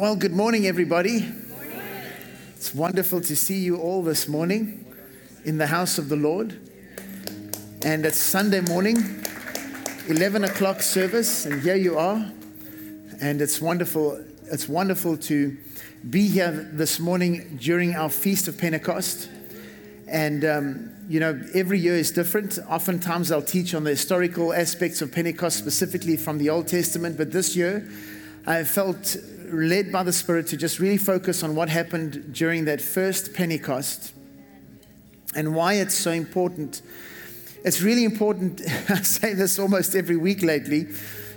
Well, good morning, everybody. It's wonderful to see you all this morning in the house of the Lord. And it's Sunday morning, 11 o'clock service, and here you are. And it's wonderful. It's wonderful to be here this morning during our Feast of Pentecost. And, um, you know, every year is different. Oftentimes I'll teach on the historical aspects of Pentecost, specifically from the Old Testament. But this year, I felt led by the Spirit to just really focus on what happened during that first Pentecost and why it's so important. It's really important. I say this almost every week lately,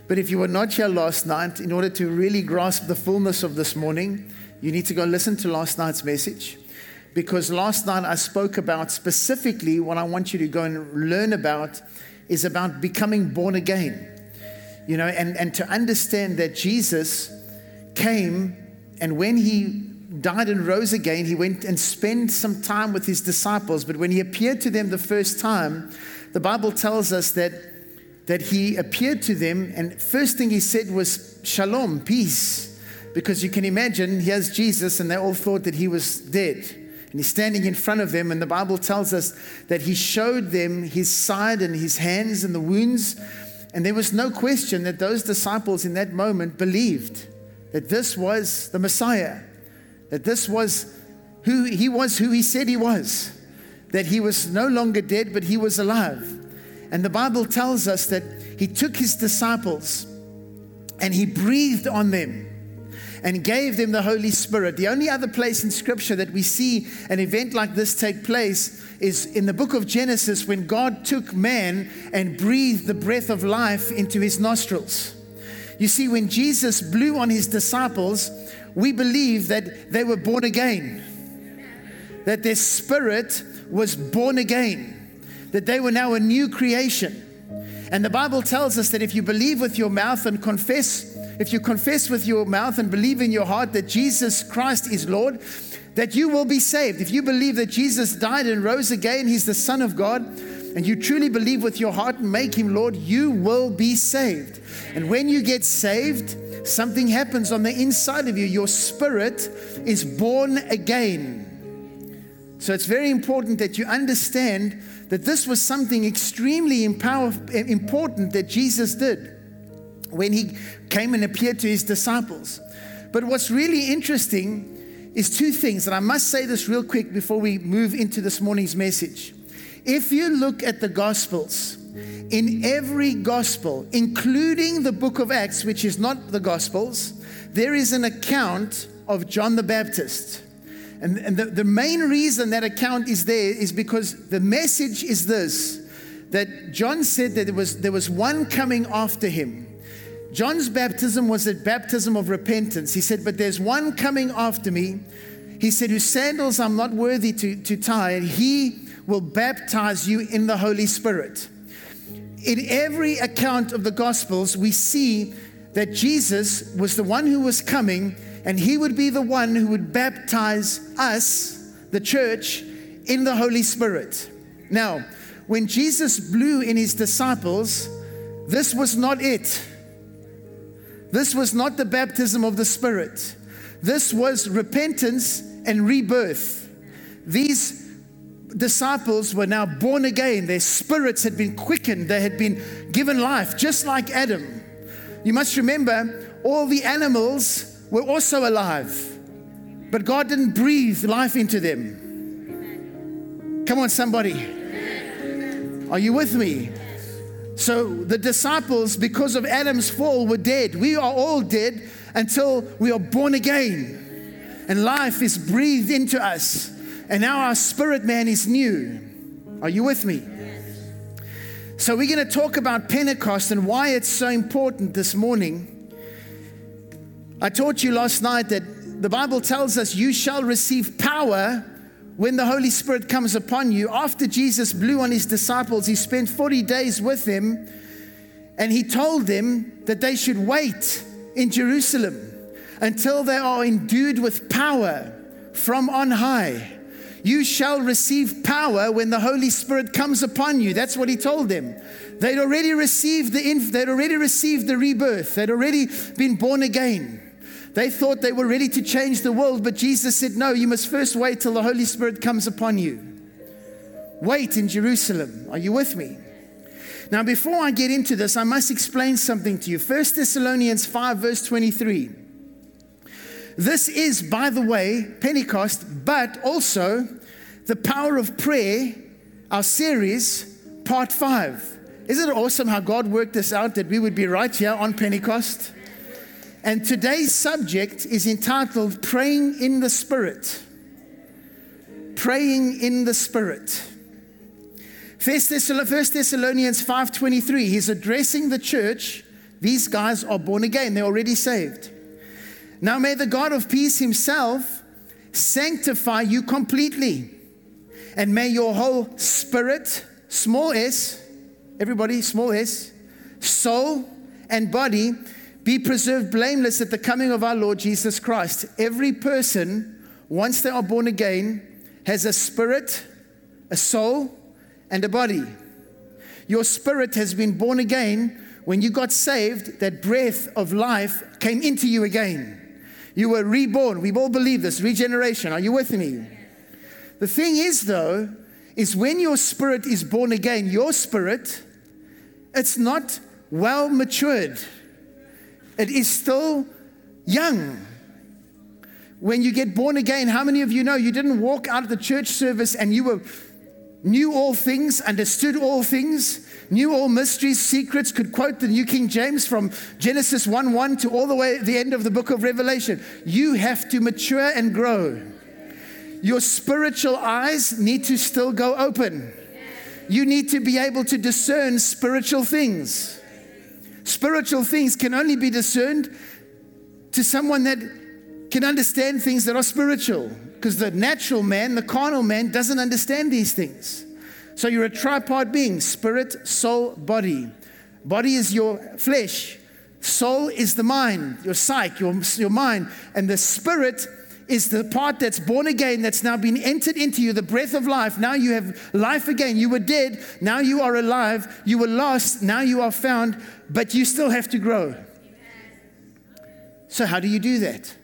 but if you were not here last night, in order to really grasp the fullness of this morning, you need to go listen to last night's message. Because last night I spoke about specifically what I want you to go and learn about is about becoming born again. You know, and, and to understand that Jesus came and when he died and rose again, he went and spent some time with his disciples. But when he appeared to them the first time, the Bible tells us that, that he appeared to them, and first thing he said was, Shalom, peace. Because you can imagine, here's Jesus, and they all thought that he was dead. And he's standing in front of them, and the Bible tells us that he showed them his side and his hands and the wounds. And there was no question that those disciples in that moment believed that this was the Messiah, that this was who he was, who he said he was, that he was no longer dead, but he was alive. And the Bible tells us that he took his disciples and he breathed on them and gave them the Holy Spirit. The only other place in Scripture that we see an event like this take place is in the book of Genesis when God took man and breathed the breath of life into his nostrils. You see, when Jesus blew on his disciples, we believe that they were born again, that their spirit was born again, that they were now a new creation. And the Bible tells us that if you believe with your mouth and confess, if you confess with your mouth and believe in your heart that Jesus Christ is Lord, that you will be saved. If you believe that Jesus died and rose again, He's the Son of God, and you truly believe with your heart and make Him Lord, you will be saved. And when you get saved, something happens on the inside of you. Your spirit is born again. So it's very important that you understand that this was something extremely important that Jesus did when he came and appeared to his disciples. But what's really interesting is two things, and I must say this real quick before we move into this morning's message. If you look at the Gospels, in every Gospel, including the book of Acts, which is not the Gospels, there is an account of John the Baptist. And, and the, the main reason that account is there is because the message is this that John said that there was, there was one coming after him. John's baptism was a baptism of repentance. He said, But there's one coming after me. He said, Whose sandals I'm not worthy to, to tie, and he will baptize you in the Holy Spirit. In every account of the Gospels, we see that Jesus was the one who was coming, and he would be the one who would baptize us, the church, in the Holy Spirit. Now, when Jesus blew in his disciples, this was not it. This was not the baptism of the Spirit. This was repentance and rebirth. These disciples were now born again. Their spirits had been quickened, they had been given life, just like Adam. You must remember, all the animals were also alive, but God didn't breathe life into them. Come on, somebody. Are you with me? So the disciples, because of Adam's fall, were dead. We are all dead until we are born again. And life is breathed into us. And now our spirit man is new. Are you with me? So, we're going to talk about Pentecost and why it's so important this morning. I taught you last night that the Bible tells us you shall receive power when the Holy Spirit comes upon you. After Jesus blew on his disciples, he spent 40 days with them and he told them that they should wait in Jerusalem until they are endued with power from on high. You shall receive power when the Holy Spirit comes upon you. That's what he told them. They'd already received the inf- they'd already received the rebirth. They'd already been born again. They thought they were ready to change the world, but Jesus said, No, you must first wait till the Holy Spirit comes upon you. Wait in Jerusalem. Are you with me? Now, before I get into this, I must explain something to you. 1 Thessalonians 5, verse 23. This is, by the way, Pentecost, but also the power of prayer, our series, part five. Isn't it awesome how God worked this out that we would be right here on Pentecost? And today's subject is entitled Praying in the Spirit. Praying in the Spirit. First Thessalonians 5:23 he's addressing the church these guys are born again they're already saved now may the God of peace himself sanctify you completely and may your whole spirit small s everybody small s soul and body be preserved blameless at the coming of our Lord Jesus Christ every person once they are born again has a spirit a soul and a body. Your spirit has been born again. When you got saved, that breath of life came into you again. You were reborn. We all believe this regeneration. Are you with me? The thing is, though, is when your spirit is born again, your spirit, it's not well matured, it is still young. When you get born again, how many of you know you didn't walk out of the church service and you were knew all things, understood all things, knew all mysteries, secrets, could quote the New King James from Genesis 1 1 to all the way the end of the book of Revelation. You have to mature and grow. Your spiritual eyes need to still go open. You need to be able to discern spiritual things. Spiritual things can only be discerned to someone that can understand things that are spiritual because the natural man, the carnal man, doesn't understand these things. So you're a tripod being spirit, soul, body. Body is your flesh, soul is the mind, your psyche, your, your mind, and the spirit is the part that's born again, that's now been entered into you, the breath of life. Now you have life again. You were dead, now you are alive. You were lost, now you are found, but you still have to grow. So, how do you do that?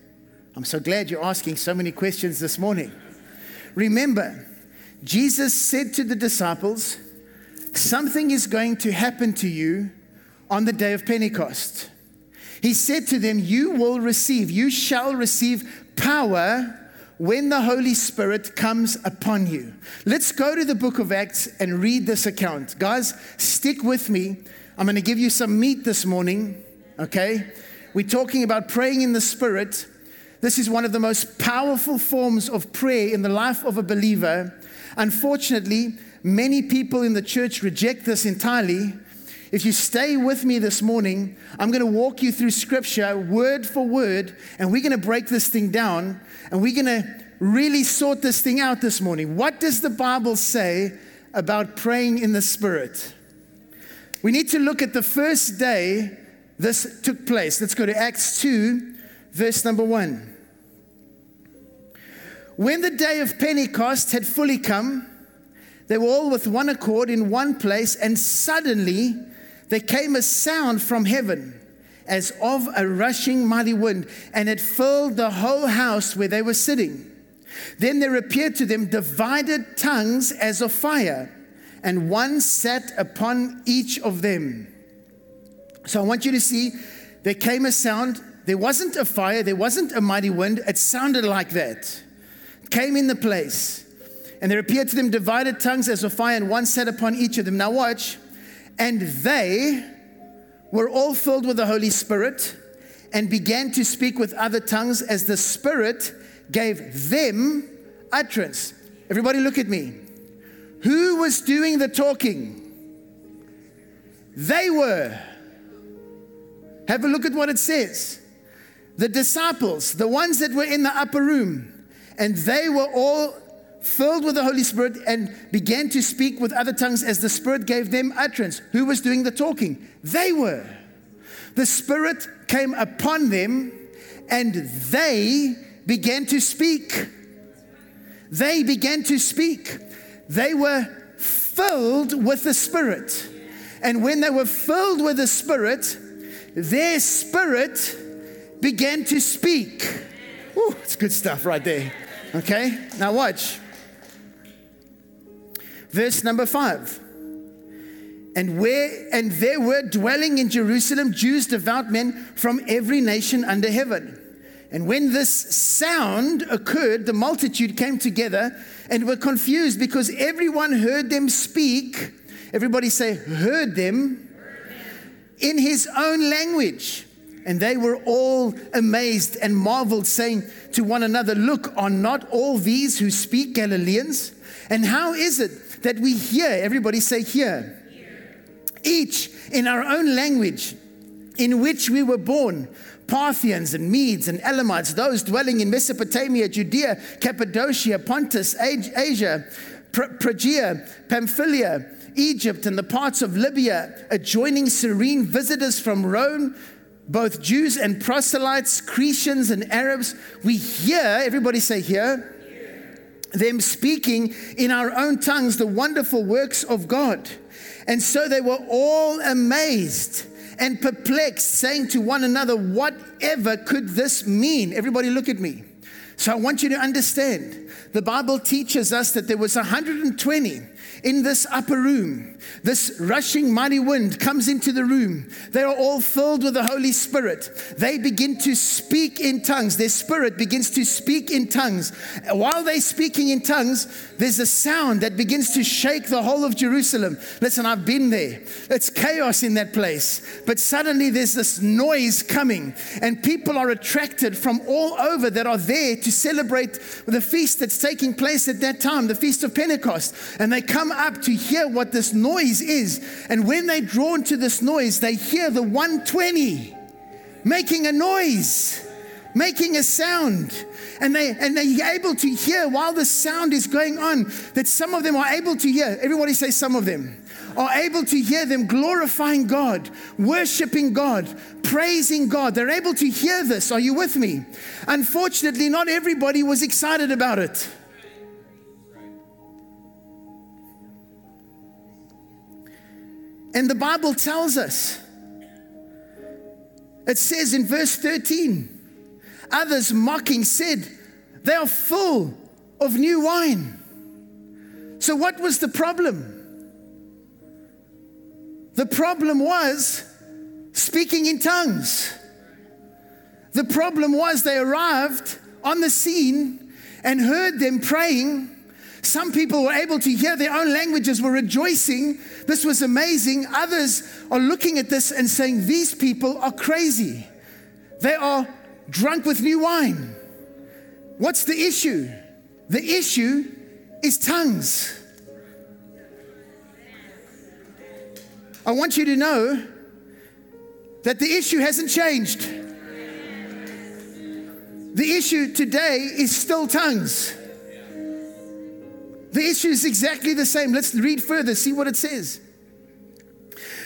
I'm so glad you're asking so many questions this morning. Remember, Jesus said to the disciples, Something is going to happen to you on the day of Pentecost. He said to them, You will receive, you shall receive power when the Holy Spirit comes upon you. Let's go to the book of Acts and read this account. Guys, stick with me. I'm going to give you some meat this morning, okay? We're talking about praying in the Spirit. This is one of the most powerful forms of prayer in the life of a believer. Unfortunately, many people in the church reject this entirely. If you stay with me this morning, I'm going to walk you through scripture word for word, and we're going to break this thing down, and we're going to really sort this thing out this morning. What does the Bible say about praying in the Spirit? We need to look at the first day this took place. Let's go to Acts 2, verse number 1. When the day of Pentecost had fully come, they were all with one accord in one place, and suddenly there came a sound from heaven as of a rushing mighty wind, and it filled the whole house where they were sitting. Then there appeared to them divided tongues as of fire, and one sat upon each of them. So I want you to see there came a sound. There wasn't a fire, there wasn't a mighty wind. It sounded like that came in the place, and there appeared to them divided tongues as of fire, and one sat upon each of them. Now, watch. And they were all filled with the Holy Spirit and began to speak with other tongues as the Spirit gave them utterance. Everybody, look at me. Who was doing the talking? They were. Have a look at what it says. The disciples, the ones that were in the upper room, and they were all filled with the Holy Spirit and began to speak with other tongues as the Spirit gave them utterance. Who was doing the talking? They were. The Spirit came upon them and they began to speak. They began to speak. They were filled with the Spirit. And when they were filled with the Spirit, their spirit began to speak. Ooh, it's good stuff right there. Okay, now watch. Verse number five. And where and there were dwelling in Jerusalem Jews devout men from every nation under heaven. And when this sound occurred, the multitude came together and were confused because everyone heard them speak. Everybody say, heard them in his own language. And they were all amazed and marveled, saying to one another, Look, are not all these who speak Galileans? And how is it that we hear, everybody say, Hear, each in our own language in which we were born? Parthians and Medes and Elamites, those dwelling in Mesopotamia, Judea, Cappadocia, Pontus, Asia, Phrygia, Pamphylia, Egypt, and the parts of Libya adjoining Cyrene, visitors from Rome, both Jews and proselytes, Cretians and Arabs. We hear, everybody say, hear, them speaking in our own tongues the wonderful works of God. And so they were all amazed and perplexed, saying to one another, Whatever could this mean? Everybody, look at me. So I want you to understand the Bible teaches us that there was 120 in this upper room. This rushing mighty wind comes into the room. They are all filled with the Holy Spirit. They begin to speak in tongues. Their spirit begins to speak in tongues. While they're speaking in tongues, there's a sound that begins to shake the whole of Jerusalem. Listen, I've been there. It's chaos in that place. But suddenly there's this noise coming, and people are attracted from all over that are there to celebrate the feast that's taking place at that time, the Feast of Pentecost. And they come up to hear what this noise is. And when they're drawn to this noise, they hear the 120 making a noise, making a sound. And, they, and they're able to hear while the sound is going on that some of them are able to hear. Everybody say, some of them are able to hear them glorifying God, worshiping God, praising God. They're able to hear this. Are you with me? Unfortunately, not everybody was excited about it. And the Bible tells us, it says in verse 13, others mocking said, They are full of new wine. So, what was the problem? The problem was speaking in tongues. The problem was they arrived on the scene and heard them praying some people were able to hear their own languages, were rejoicing. This was amazing. Others are looking at this and saying, These people are crazy. They are drunk with new wine. What's the issue? The issue is tongues. I want you to know that the issue hasn't changed. The issue today is still tongues. The issue is exactly the same. Let's read further, see what it says.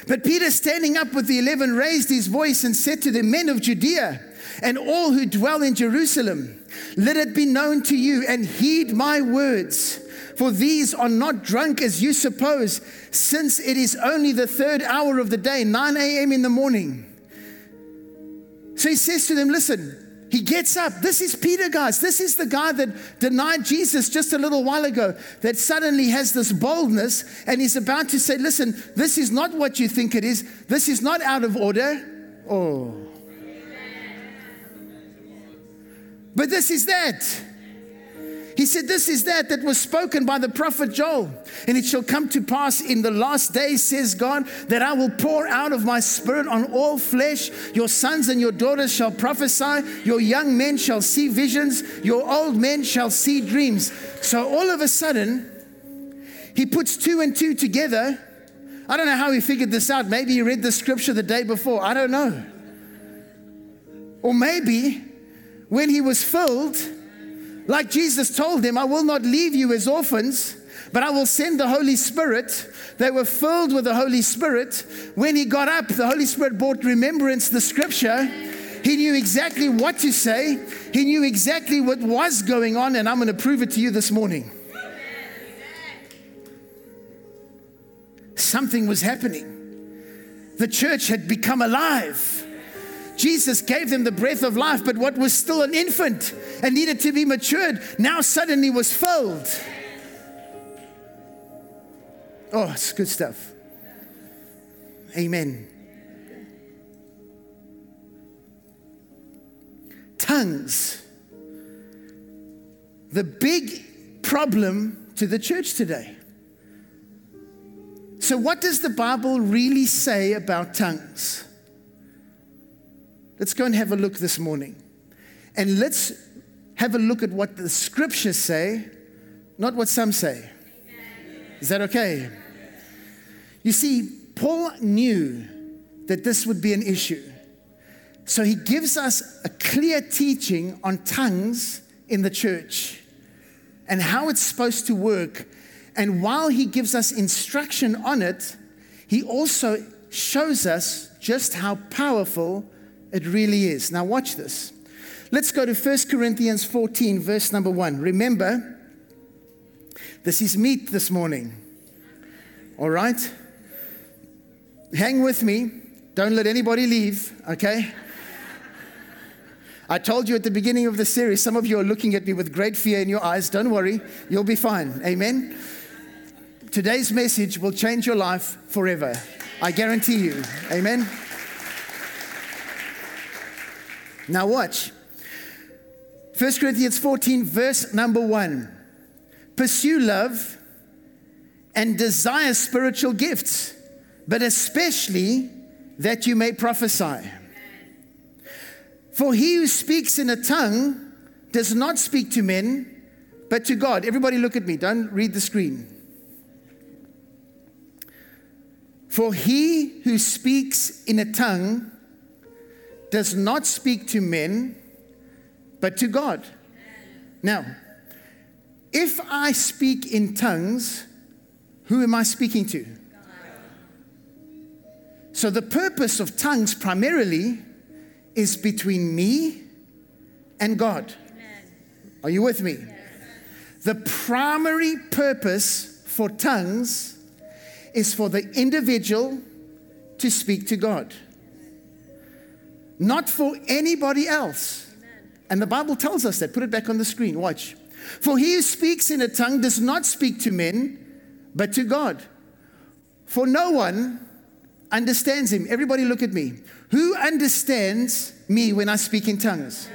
But Peter, standing up with the eleven, raised his voice and said to the men of Judea and all who dwell in Jerusalem, Let it be known to you and heed my words. For these are not drunk as you suppose, since it is only the third hour of the day, 9 a.m. in the morning. So he says to them, Listen, he gets up. This is Peter, guys. This is the guy that denied Jesus just a little while ago, that suddenly has this boldness and he's about to say, Listen, this is not what you think it is. This is not out of order. Oh. But this is that. He said, This is that that was spoken by the prophet Joel. And it shall come to pass in the last days, says God, that I will pour out of my spirit on all flesh. Your sons and your daughters shall prophesy. Your young men shall see visions. Your old men shall see dreams. So all of a sudden, he puts two and two together. I don't know how he figured this out. Maybe he read the scripture the day before. I don't know. Or maybe when he was filled, like Jesus told them, I will not leave you as orphans, but I will send the Holy Spirit. They were filled with the Holy Spirit. When he got up, the Holy Spirit brought remembrance the scripture. He knew exactly what to say, he knew exactly what was going on, and I'm going to prove it to you this morning. Something was happening. The church had become alive. Jesus gave them the breath of life, but what was still an infant and needed to be matured now suddenly was filled. Oh, it's good stuff. Amen. Tongues. The big problem to the church today. So, what does the Bible really say about tongues? Let's go and have a look this morning. And let's have a look at what the scriptures say, not what some say. Is that okay? You see, Paul knew that this would be an issue. So he gives us a clear teaching on tongues in the church and how it's supposed to work. And while he gives us instruction on it, he also shows us just how powerful it really is. Now, watch this. Let's go to 1 Corinthians 14, verse number 1. Remember, this is meat this morning. All right? Hang with me. Don't let anybody leave, okay? I told you at the beginning of the series, some of you are looking at me with great fear in your eyes. Don't worry, you'll be fine. Amen. Today's message will change your life forever. I guarantee you. Amen. Now, watch. 1 Corinthians 14, verse number 1. Pursue love and desire spiritual gifts, but especially that you may prophesy. For he who speaks in a tongue does not speak to men, but to God. Everybody, look at me. Don't read the screen. For he who speaks in a tongue does not speak to men, but to God. Now, if I speak in tongues, who am I speaking to? So, the purpose of tongues primarily is between me and God. Are you with me? The primary purpose for tongues is for the individual to speak to God not for anybody else. And the Bible tells us that. Put it back on the screen. Watch. For he who speaks in a tongue does not speak to men, but to God. For no one understands him. Everybody, look at me. Who understands me when I speak in tongues?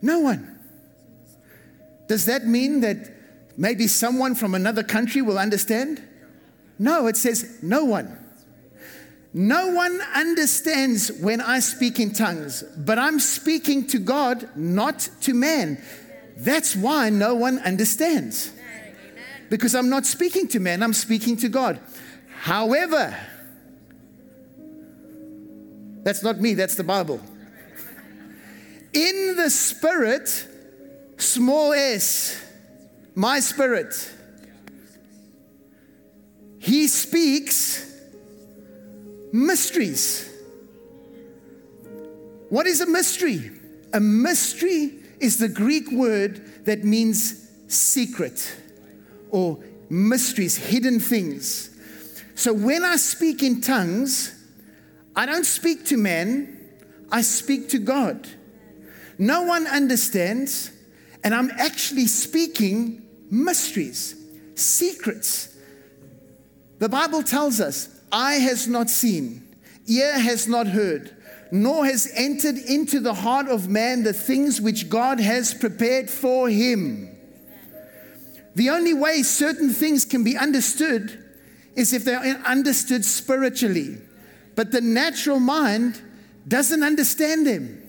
No one. Does that mean that maybe someone from another country will understand? No, it says no one. No one understands when I speak in tongues, but I'm speaking to God, not to man. That's why no one understands. Because I'm not speaking to man, I'm speaking to God. However, that's not me, that's the Bible. In the spirit, small s, my spirit, he speaks mysteries. What is a mystery? A mystery is the Greek word that means secret or mysteries, hidden things. So when I speak in tongues, I don't speak to men, I speak to God. No one understands, and I'm actually speaking mysteries, secrets. The Bible tells us eye has not seen, ear has not heard, nor has entered into the heart of man the things which God has prepared for him. The only way certain things can be understood is if they're understood spiritually. But the natural mind doesn't understand them.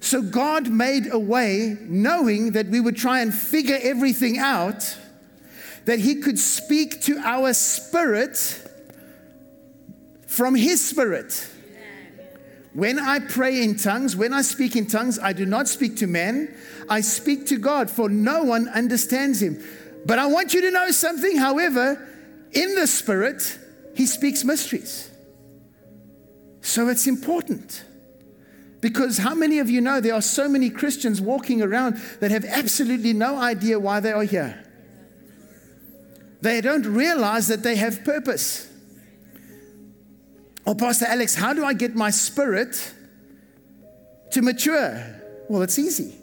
So God made a way, knowing that we would try and figure everything out, that He could speak to our spirit from His Spirit. When I pray in tongues, when I speak in tongues, I do not speak to men, I speak to God, for no one understands Him. But I want you to know something, however, in the Spirit, He speaks mysteries. So it's important. Because how many of you know there are so many Christians walking around that have absolutely no idea why they are here? They don't realize that they have purpose. Oh, Pastor Alex, how do I get my spirit to mature? Well, it's easy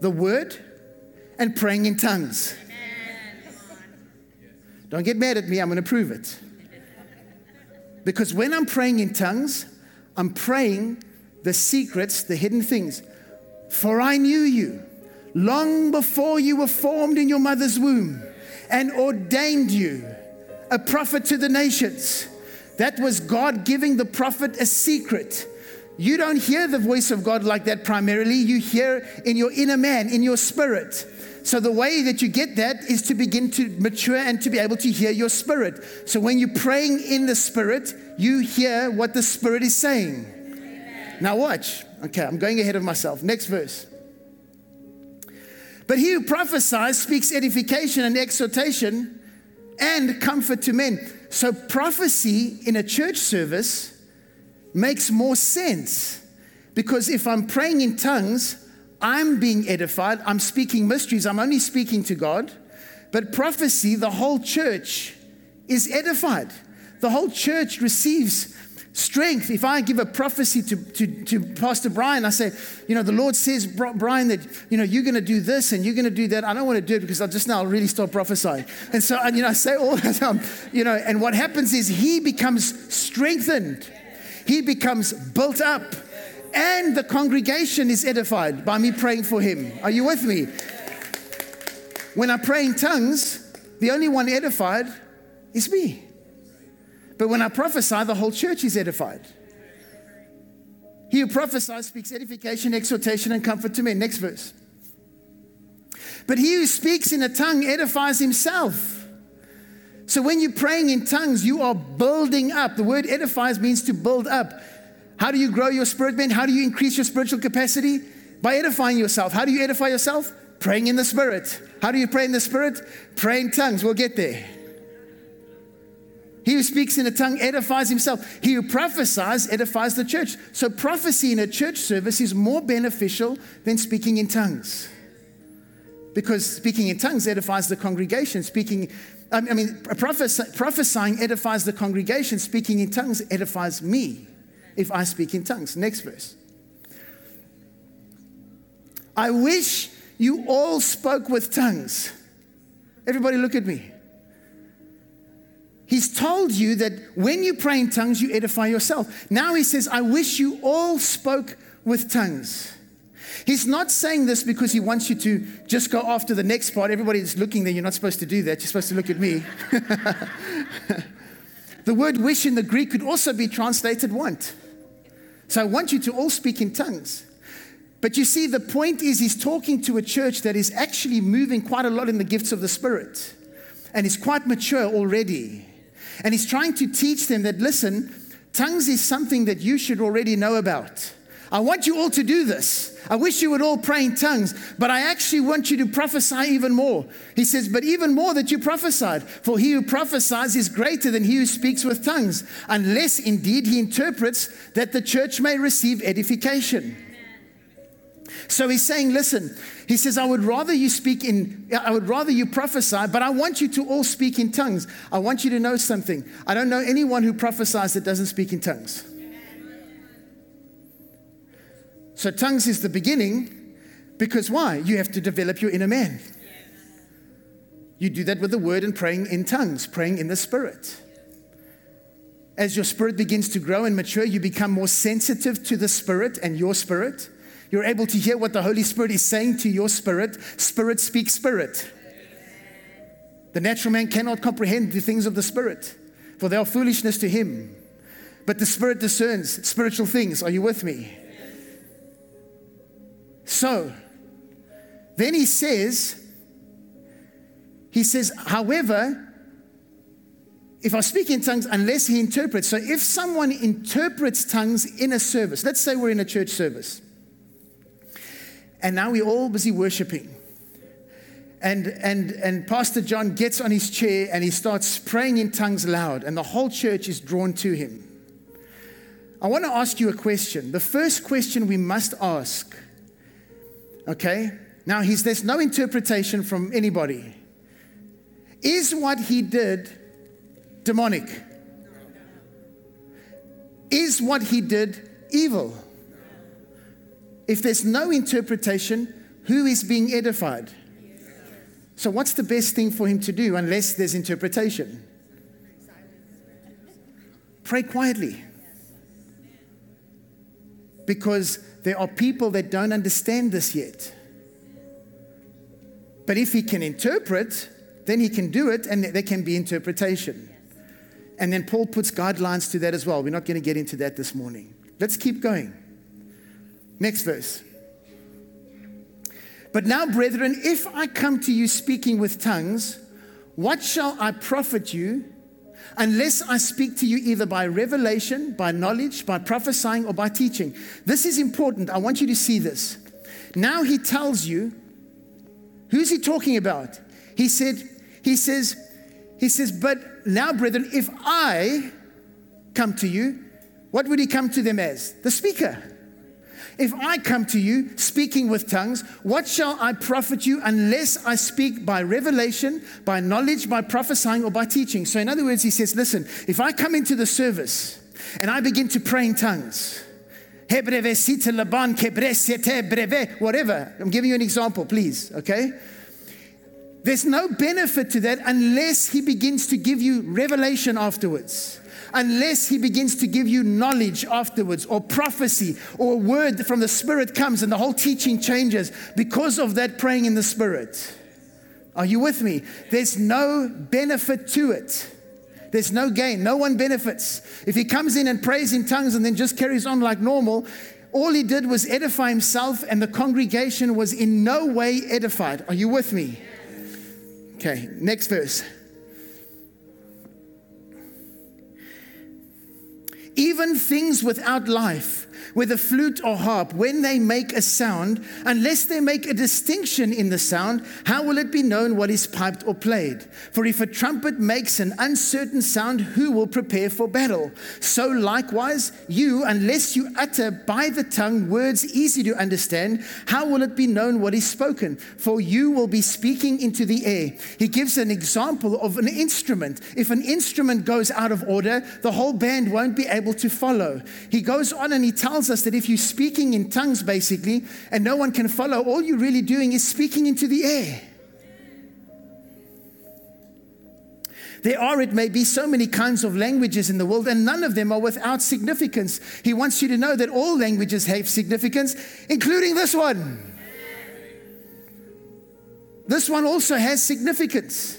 the word and praying in tongues. Don't get mad at me, I'm going to prove it. Because when I'm praying in tongues, I'm praying the secrets, the hidden things. For I knew you long before you were formed in your mother's womb and ordained you a prophet to the nations. That was God giving the prophet a secret. You don't hear the voice of God like that primarily. You hear in your inner man, in your spirit. So, the way that you get that is to begin to mature and to be able to hear your spirit. So, when you're praying in the spirit, you hear what the spirit is saying. Amen. Now, watch. Okay, I'm going ahead of myself. Next verse. But he who prophesies speaks edification and exhortation and comfort to men. So, prophecy in a church service makes more sense because if I'm praying in tongues, I'm being edified, I'm speaking mysteries, I'm only speaking to God. But prophecy, the whole church is edified. The whole church receives strength. If I give a prophecy to, to, to Pastor Brian, I say, you know, the Lord says, Brian, that, you know, you're going to do this and you're going to do that. I don't want to do it because I'll just now really start prophesying. And so, you know, I say all the time, you know, and what happens is he becomes strengthened. He becomes built up and the congregation is edified by me praying for him. Are you with me? When I pray in tongues, the only one edified is me. But when I prophesy, the whole church is edified. He who prophesies speaks edification, exhortation, and comfort to men. Next verse. But he who speaks in a tongue edifies himself. So when you're praying in tongues, you are building up. The word edifies means to build up. How do you grow your spirit, man? How do you increase your spiritual capacity? By edifying yourself. How do you edify yourself? Praying in the Spirit. How do you pray in the Spirit? Pray in tongues. We'll get there. He who speaks in a tongue edifies himself. He who prophesies edifies the church. So, prophecy in a church service is more beneficial than speaking in tongues. Because speaking in tongues edifies the congregation. Speaking, I mean, prophesying edifies the congregation. Speaking in tongues edifies me if I speak in tongues. Next verse. I wish you all spoke with tongues. Everybody, look at me. He's told you that when you pray in tongues, you edify yourself. Now he says, I wish you all spoke with tongues. He's not saying this because he wants you to just go after the next part. Everybody's looking there. You're not supposed to do that. You're supposed to look at me. the word wish in the Greek could also be translated want. So I want you to all speak in tongues. But you see, the point is, he's talking to a church that is actually moving quite a lot in the gifts of the Spirit and is quite mature already. And he's trying to teach them that, listen, tongues is something that you should already know about. I want you all to do this. I wish you would all pray in tongues, but I actually want you to prophesy even more. He says, But even more that you prophesied, for he who prophesies is greater than he who speaks with tongues, unless indeed he interprets that the church may receive edification. So he's saying, listen, he says, I would rather you speak in, I would rather you prophesy, but I want you to all speak in tongues. I want you to know something. I don't know anyone who prophesies that doesn't speak in tongues. So, tongues is the beginning because why? You have to develop your inner man. You do that with the word and praying in tongues, praying in the spirit. As your spirit begins to grow and mature, you become more sensitive to the spirit and your spirit. You're able to hear what the Holy Spirit is saying to your spirit. Spirit speaks spirit. The natural man cannot comprehend the things of the spirit, for they are foolishness to him. But the spirit discerns spiritual things. Are you with me? So, then he says, he says, however, if I speak in tongues, unless he interprets. So if someone interprets tongues in a service, let's say we're in a church service, and now we're all busy worshiping. And, and, and Pastor John gets on his chair and he starts praying in tongues loud, and the whole church is drawn to him. I want to ask you a question. The first question we must ask Okay? Now, he's, there's no interpretation from anybody. Is what he did demonic? Is what he did evil? If there's no interpretation, who is being edified? So, what's the best thing for him to do unless there's interpretation? Pray quietly. Because there are people that don't understand this yet. But if he can interpret, then he can do it and there can be interpretation. And then Paul puts guidelines to that as well. We're not going to get into that this morning. Let's keep going. Next verse. But now, brethren, if I come to you speaking with tongues, what shall I profit you unless I speak to you either by revelation, by knowledge, by prophesying, or by teaching? This is important. I want you to see this. Now he tells you, who's he talking about? He said, he says, he says, but now, brethren, if I come to you, what would he come to them as? The speaker. If I come to you speaking with tongues, what shall I profit you unless I speak by revelation, by knowledge, by prophesying, or by teaching? So, in other words, he says, Listen, if I come into the service and I begin to pray in tongues, whatever, I'm giving you an example, please, okay? There's no benefit to that unless he begins to give you revelation afterwards unless he begins to give you knowledge afterwards, or prophecy, or a word from the Spirit comes and the whole teaching changes because of that praying in the Spirit. Are you with me? There's no benefit to it. There's no gain. No one benefits. If he comes in and prays in tongues and then just carries on like normal, all he did was edify himself, and the congregation was in no way edified. Are you with me? Okay, next verse. Even things without life whether flute or harp, when they make a sound, unless they make a distinction in the sound, how will it be known what is piped or played? For if a trumpet makes an uncertain sound, who will prepare for battle? So likewise, you, unless you utter by the tongue words easy to understand, how will it be known what is spoken? For you will be speaking into the air. He gives an example of an instrument. If an instrument goes out of order, the whole band won't be able to follow. He goes on and he tells tells us that if you're speaking in tongues, basically, and no one can follow, all you're really doing is speaking into the air. There are, it may be, so many kinds of languages in the world, and none of them are without significance. He wants you to know that all languages have significance, including this one. This one also has significance.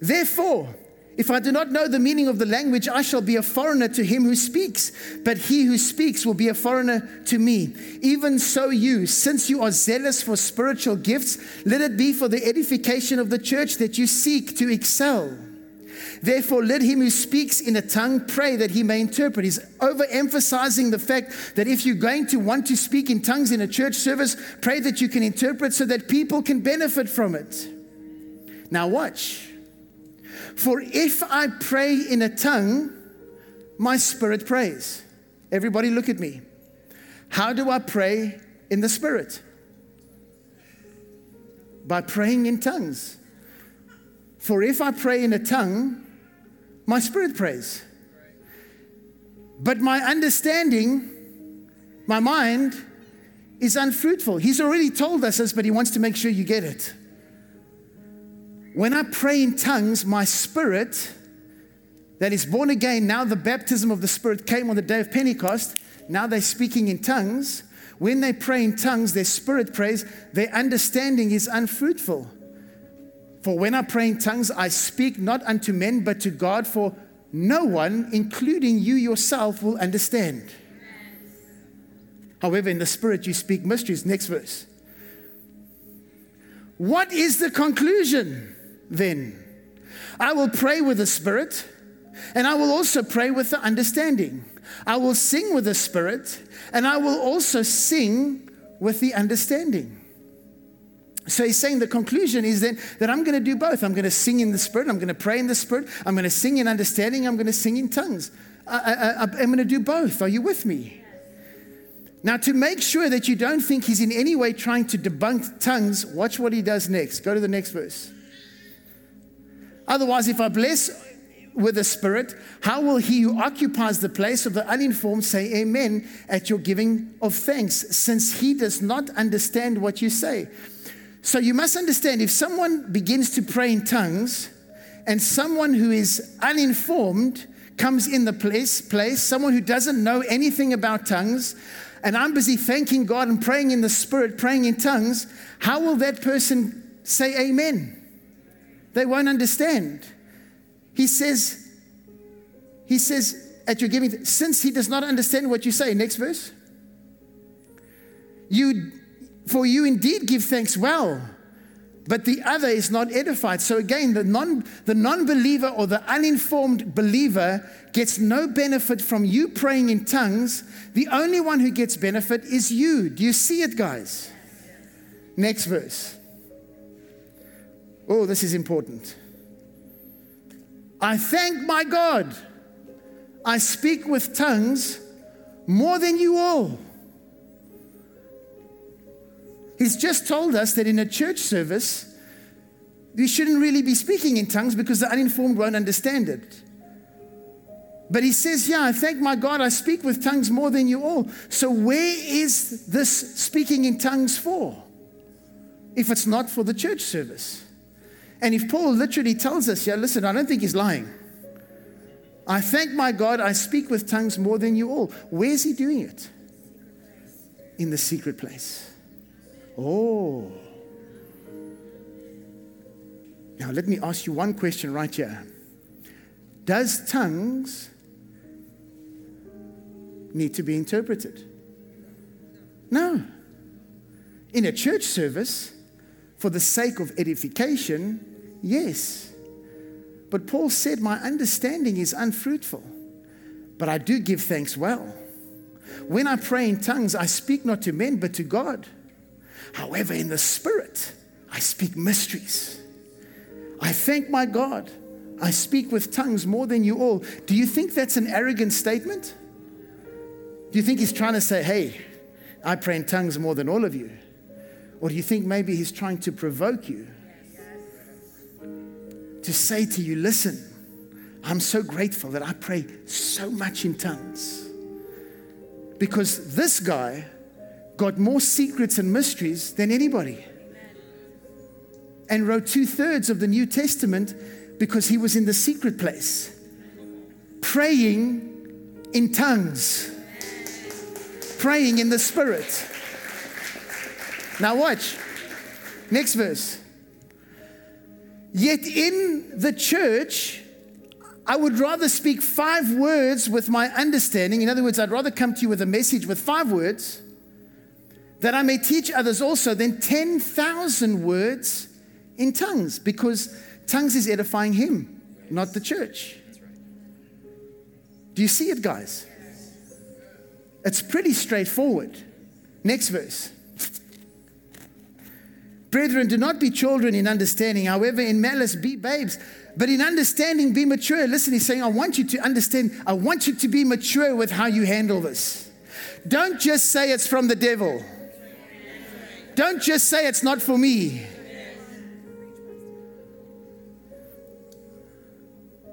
Therefore, if I do not know the meaning of the language, I shall be a foreigner to him who speaks, but he who speaks will be a foreigner to me. Even so, you, since you are zealous for spiritual gifts, let it be for the edification of the church that you seek to excel. Therefore, let him who speaks in a tongue pray that he may interpret. He's overemphasizing the fact that if you're going to want to speak in tongues in a church service, pray that you can interpret so that people can benefit from it. Now, watch. For if I pray in a tongue, my spirit prays. Everybody, look at me. How do I pray in the spirit? By praying in tongues. For if I pray in a tongue, my spirit prays. But my understanding, my mind, is unfruitful. He's already told us this, but he wants to make sure you get it. When I pray in tongues, my spirit that is born again, now the baptism of the Spirit came on the day of Pentecost, now they're speaking in tongues. When they pray in tongues, their spirit prays, their understanding is unfruitful. For when I pray in tongues, I speak not unto men, but to God, for no one, including you yourself, will understand. However, in the spirit you speak mysteries. Next verse. What is the conclusion? Then. I will pray with the Spirit, and I will also pray with the understanding. I will sing with the Spirit, and I will also sing with the understanding. So he's saying the conclusion is then that I'm going to do both. I'm going to sing in the Spirit, I'm going to pray in the Spirit, I'm going to sing in understanding, I'm going to sing in tongues. I, am going to do both. Are you with me? Now, to make sure that you don't think he's in any way trying to debunk tongues, watch what he does next. Go to the next verse. Otherwise, if I bless with the Spirit, how will he who occupies the place of the uninformed say amen at your giving of thanks, since he does not understand what you say? So you must understand if someone begins to pray in tongues and someone who is uninformed comes in the place, place, someone who doesn't know anything about tongues, and I'm busy thanking God and praying in the Spirit, praying in tongues, how will that person say amen? They won't understand. He says, he says, at your giving, since he does not understand what you say, next verse. You, for you indeed give thanks well but the other is not edified. So again, the non the non-believer or the uninformed believer gets no benefit from you praying in tongues. The only one who gets benefit is you. Do you see it, guys? Next verse. Oh, this is important. I thank my God. I speak with tongues more than you all. He's just told us that in a church service, we shouldn't really be speaking in tongues because the uninformed won't understand it. But he says, Yeah, I thank my God, I speak with tongues more than you all. So, where is this speaking in tongues for? If it's not for the church service. And if Paul literally tells us, Yeah, listen, I don't think he's lying. I thank my God, I speak with tongues more than you all. Where's he doing it? In the secret place. Oh. Now, let me ask you one question right here. Does tongues need to be interpreted? No. In a church service, for the sake of edification, yes. But Paul said, My understanding is unfruitful, but I do give thanks well. When I pray in tongues, I speak not to men, but to God. However, in the spirit, I speak mysteries. I thank my God. I speak with tongues more than you all. Do you think that's an arrogant statement? Do you think he's trying to say, hey, I pray in tongues more than all of you? Or do you think maybe he's trying to provoke you? To say to you, listen, I'm so grateful that I pray so much in tongues. Because this guy got more secrets and mysteries than anybody. And wrote two thirds of the New Testament because he was in the secret place, praying in tongues, praying in the Spirit. Now, watch. Next verse. Yet in the church, I would rather speak five words with my understanding. In other words, I'd rather come to you with a message with five words that I may teach others also than 10,000 words in tongues, because tongues is edifying him, not the church. Do you see it, guys? It's pretty straightforward. Next verse. Brethren, do not be children in understanding, however, in malice be babes, but in understanding be mature. Listen, he's saying, I want you to understand, I want you to be mature with how you handle this. Don't just say it's from the devil. Don't just say it's not for me.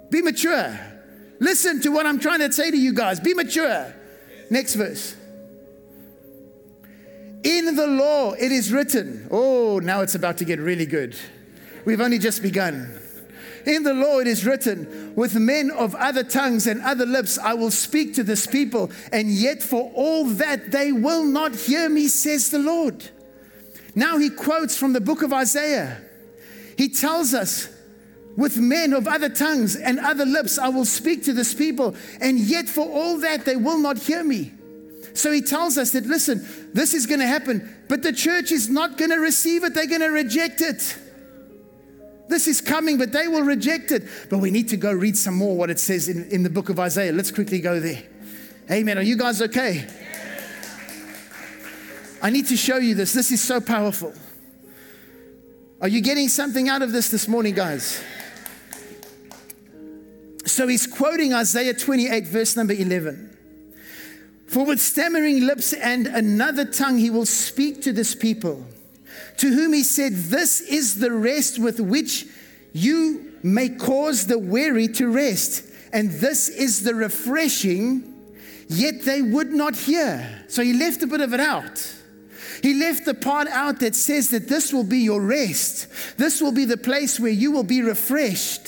Be mature. Listen to what I'm trying to say to you guys. Be mature. Next verse. In the law, it is written. Oh, now it's about to get really good. We've only just begun. In the law, it is written, With men of other tongues and other lips, I will speak to this people, and yet for all that they will not hear me, says the Lord. Now he quotes from the book of Isaiah. He tells us, with men of other tongues and other lips, I will speak to this people, and yet for all that they will not hear me. So he tells us that, listen, this is going to happen, but the church is not going to receive it, they're going to reject it. This is coming, but they will reject it. But we need to go read some more what it says in, in the book of Isaiah. Let's quickly go there. Amen. Are you guys okay? I need to show you this. This is so powerful. Are you getting something out of this this morning, guys? So he's quoting Isaiah 28, verse number 11. For with stammering lips and another tongue he will speak to this people, to whom he said, This is the rest with which you may cause the weary to rest. And this is the refreshing, yet they would not hear. So he left a bit of it out. He left the part out that says that this will be your rest. This will be the place where you will be refreshed.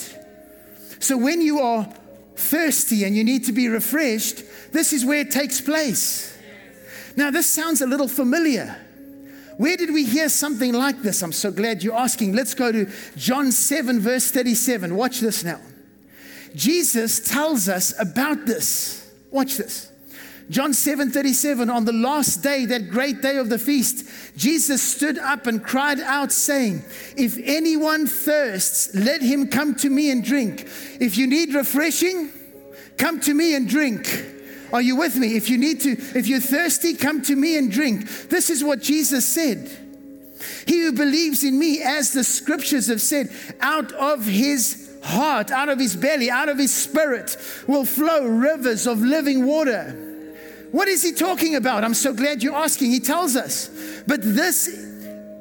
So when you are thirsty and you need to be refreshed, this is where it takes place. Now, this sounds a little familiar. Where did we hear something like this? I'm so glad you're asking. Let's go to John 7, verse 37. Watch this now. Jesus tells us about this. Watch this. John 7 37, on the last day, that great day of the feast, Jesus stood up and cried out, saying, If anyone thirsts, let him come to me and drink. If you need refreshing, come to me and drink. Are you with me? If you need to, if you're thirsty, come to me and drink. This is what Jesus said. He who believes in me, as the scriptures have said, out of his heart, out of his belly, out of his spirit will flow rivers of living water. What is he talking about? I'm so glad you're asking. He tells us. But this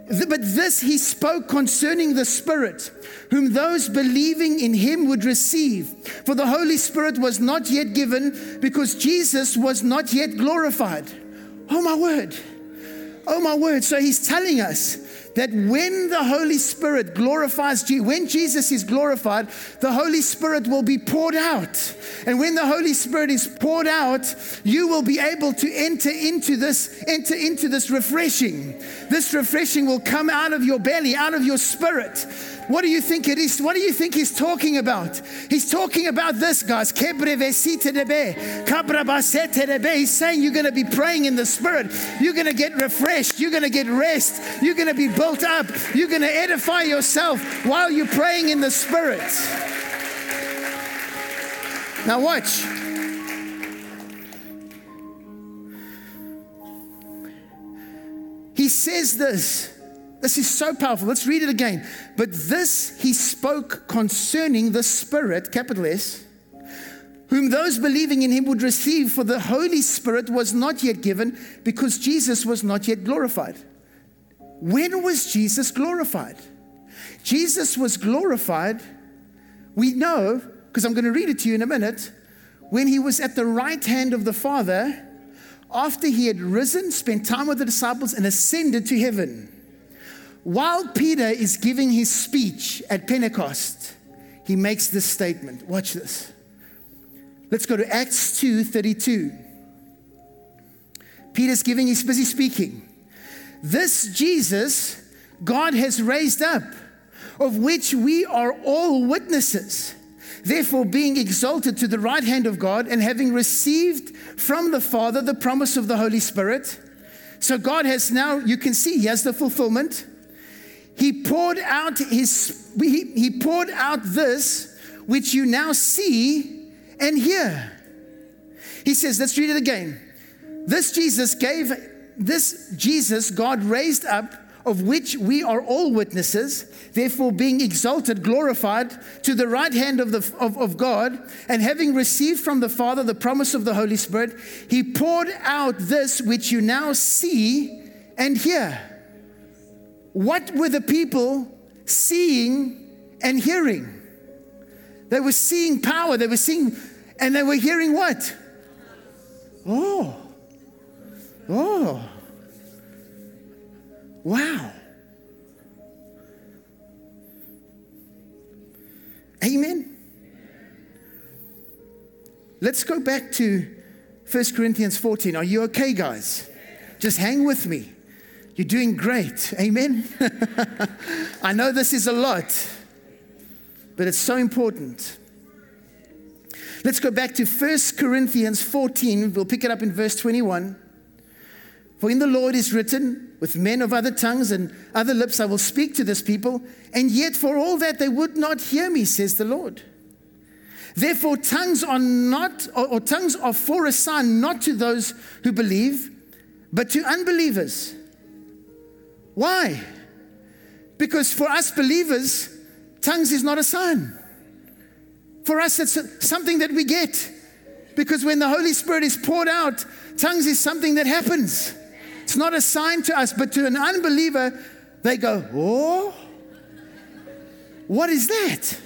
but this he spoke concerning the Spirit, whom those believing in him would receive. For the Holy Spirit was not yet given because Jesus was not yet glorified. Oh, my word. Oh, my word. So he's telling us that when the Holy Spirit glorifies Jesus, when Jesus is glorified, the Holy Spirit will be poured out. And when the Holy Spirit is poured out, you will be able to enter into this, enter into this refreshing. This refreshing will come out of your belly, out of your spirit. What do you think it is? What do you think he's talking about? He's talking about this, guys. He's saying you're going to be praying in the spirit. You're going to get refreshed. You're going to get rest. You're going to be built up. You're going to edify yourself while you're praying in the spirit. Now, watch. He says this. This is so powerful. Let's read it again. But this he spoke concerning the Spirit, capital S, whom those believing in him would receive, for the Holy Spirit was not yet given because Jesus was not yet glorified. When was Jesus glorified? Jesus was glorified, we know, because I'm going to read it to you in a minute, when he was at the right hand of the Father after he had risen, spent time with the disciples, and ascended to heaven. While Peter is giving his speech at Pentecost, he makes this statement. Watch this. Let's go to Acts 2 32. Peter's giving, he's busy speaking. This Jesus God has raised up, of which we are all witnesses. Therefore, being exalted to the right hand of God and having received from the Father the promise of the Holy Spirit. So, God has now, you can see, He has the fulfillment. He poured out his he, he poured out this which you now see and hear. He says, let's read it again. This Jesus gave this Jesus God raised up of which we are all witnesses, therefore being exalted, glorified to the right hand of, the, of, of God, and having received from the Father the promise of the Holy Spirit, he poured out this which you now see and hear. What were the people seeing and hearing? They were seeing power, they were seeing, and they were hearing what? Oh, oh, wow. Amen. Let's go back to 1 Corinthians 14. Are you okay, guys? Just hang with me. You're doing great. Amen. I know this is a lot, but it's so important. Let's go back to 1 Corinthians 14. We'll pick it up in verse 21. For in the Lord is written, with men of other tongues and other lips I will speak to this people, and yet for all that they would not hear me, says the Lord. Therefore, tongues are not, or, or tongues are for a sign not to those who believe, but to unbelievers. Why? Because for us believers, tongues is not a sign. For us, it's something that we get. Because when the Holy Spirit is poured out, tongues is something that happens. It's not a sign to us, but to an unbeliever, they go, Oh, what is that?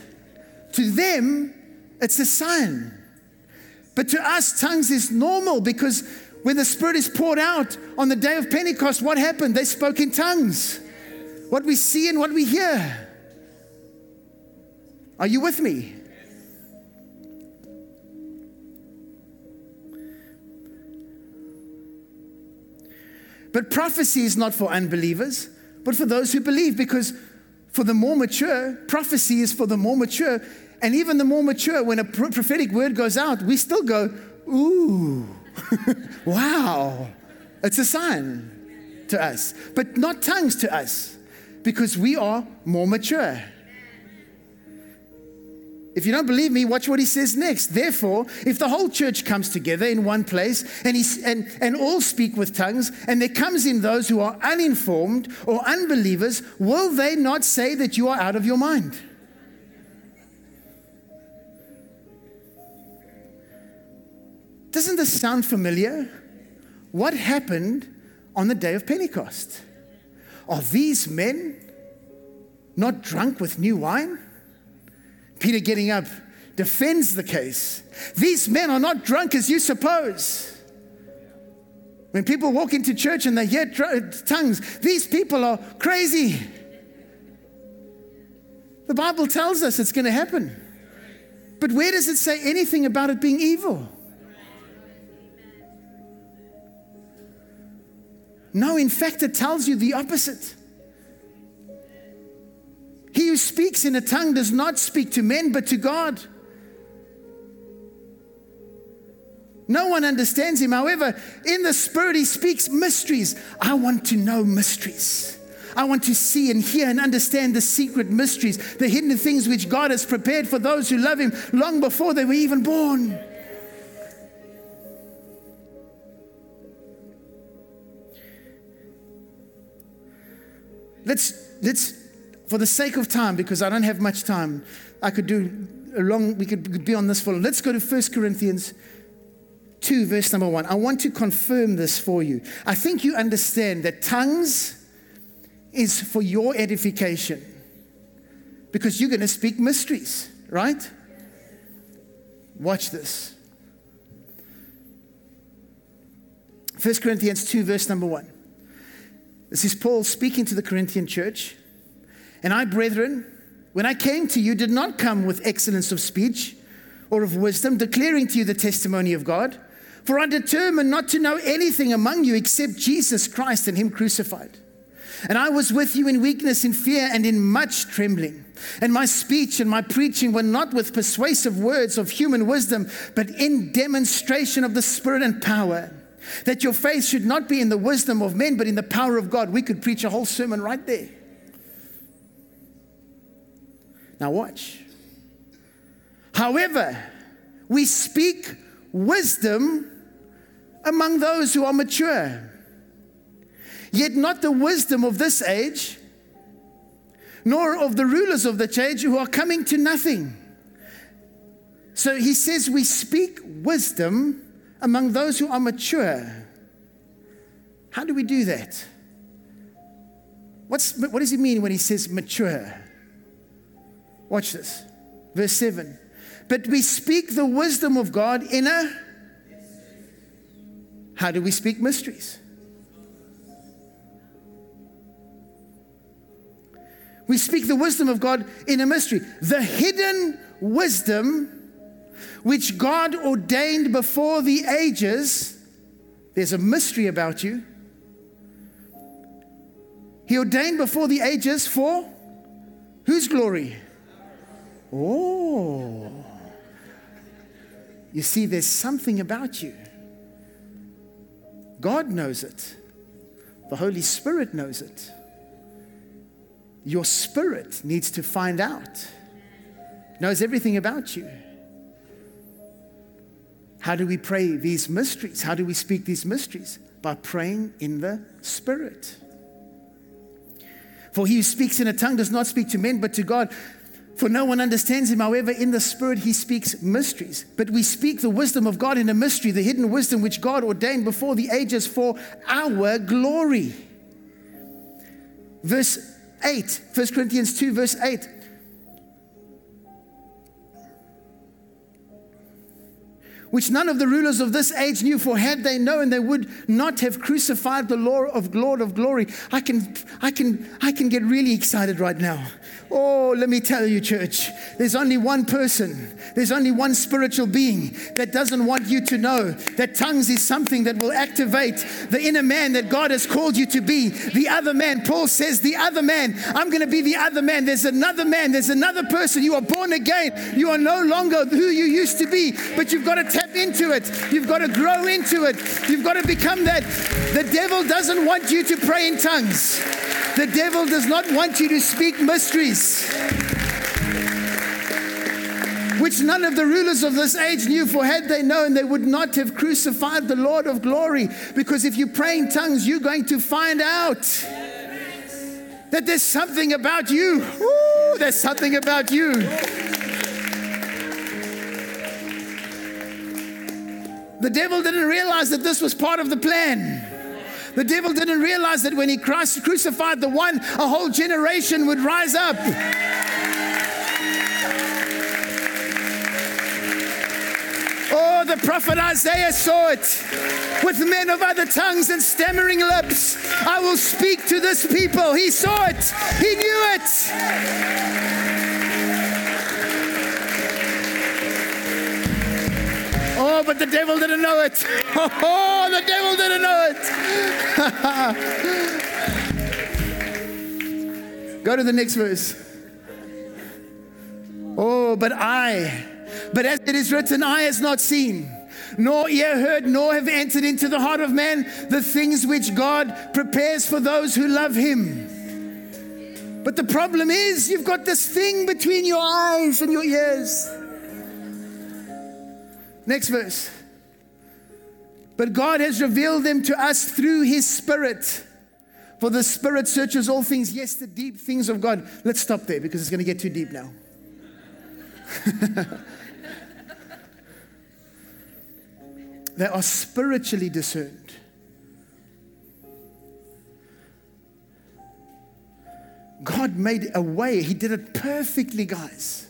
To them, it's a sign. But to us, tongues is normal because when the Spirit is poured out on the day of Pentecost, what happened? They spoke in tongues. What we see and what we hear. Are you with me? But prophecy is not for unbelievers, but for those who believe, because for the more mature, prophecy is for the more mature. And even the more mature, when a prophetic word goes out, we still go, ooh, wow. It's a sign to us, but not tongues to us, because we are more mature. If you don't believe me, watch what he says next. Therefore, if the whole church comes together in one place and, he, and, and all speak with tongues, and there comes in those who are uninformed or unbelievers, will they not say that you are out of your mind? Doesn't this sound familiar? What happened on the day of Pentecost? Are these men not drunk with new wine? Peter, getting up, defends the case. These men are not drunk as you suppose. When people walk into church and they hear uh, tongues, these people are crazy. The Bible tells us it's going to happen. But where does it say anything about it being evil? No, in fact, it tells you the opposite. He who speaks in a tongue does not speak to men, but to God. No one understands him. However, in the Spirit, he speaks mysteries. I want to know mysteries. I want to see and hear and understand the secret mysteries, the hidden things which God has prepared for those who love him long before they were even born. Let's, let's for the sake of time, because I don't have much time, I could do a long, we could be on this for. Let's go to 1 Corinthians 2, verse number 1. I want to confirm this for you. I think you understand that tongues is for your edification because you're going to speak mysteries, right? Watch this. 1 Corinthians 2, verse number 1. This is Paul speaking to the Corinthian church. And I, brethren, when I came to you, did not come with excellence of speech or of wisdom, declaring to you the testimony of God. For I determined not to know anything among you except Jesus Christ and Him crucified. And I was with you in weakness, in fear, and in much trembling. And my speech and my preaching were not with persuasive words of human wisdom, but in demonstration of the Spirit and power. That your faith should not be in the wisdom of men, but in the power of God. We could preach a whole sermon right there. Now, watch. However, we speak wisdom among those who are mature, yet not the wisdom of this age, nor of the rulers of the age who are coming to nothing. So he says we speak wisdom among those who are mature. How do we do that? What's, what does he mean when he says mature? Watch this. Verse 7. But we speak the wisdom of God in a. How do we speak mysteries? We speak the wisdom of God in a mystery. The hidden wisdom which God ordained before the ages. There's a mystery about you. He ordained before the ages for whose glory? Oh. You see, there's something about you. God knows it, the Holy Spirit knows it. Your spirit needs to find out, knows everything about you. How do we pray these mysteries? How do we speak these mysteries? By praying in the Spirit. For he who speaks in a tongue does not speak to men, but to God. For no one understands him. However, in the Spirit he speaks mysteries. But we speak the wisdom of God in a mystery, the hidden wisdom which God ordained before the ages for our glory. Verse 8, 1 Corinthians 2, verse 8. Which none of the rulers of this age knew, for had they known, they would not have crucified the Lord of Lord of glory. I can, I can, I can get really excited right now. Oh, let me tell you, church, there's only one person, there's only one spiritual being that doesn't want you to know that tongues is something that will activate the inner man that God has called you to be. The other man, Paul says, the other man, I'm going to be the other man. There's another man, there's another person. You are born again. You are no longer who you used to be, but you've got to tap into it. You've got to grow into it. You've got to become that. The devil doesn't want you to pray in tongues. The devil does not want you to speak mysteries. Which none of the rulers of this age knew, for had they known, they would not have crucified the Lord of glory. Because if you pray in tongues, you're going to find out that there's something about you. There's something about you. The devil didn't realize that this was part of the plan. The devil didn't realize that when he crucified the one, a whole generation would rise up. Oh, the prophet Isaiah saw it. With men of other tongues and stammering lips, I will speak to this people. He saw it, he knew it. Oh, but the devil didn't know it. Oh, the devil didn't know it. Go to the next verse. Oh, but I, but as it is written, eye has not seen, nor ear heard, nor have entered into the heart of man the things which God prepares for those who love him. But the problem is, you've got this thing between your eyes and your ears. Next verse. But God has revealed them to us through his Spirit. For the Spirit searches all things, yes, the deep things of God. Let's stop there because it's going to get too deep now. they are spiritually discerned. God made a way, He did it perfectly, guys.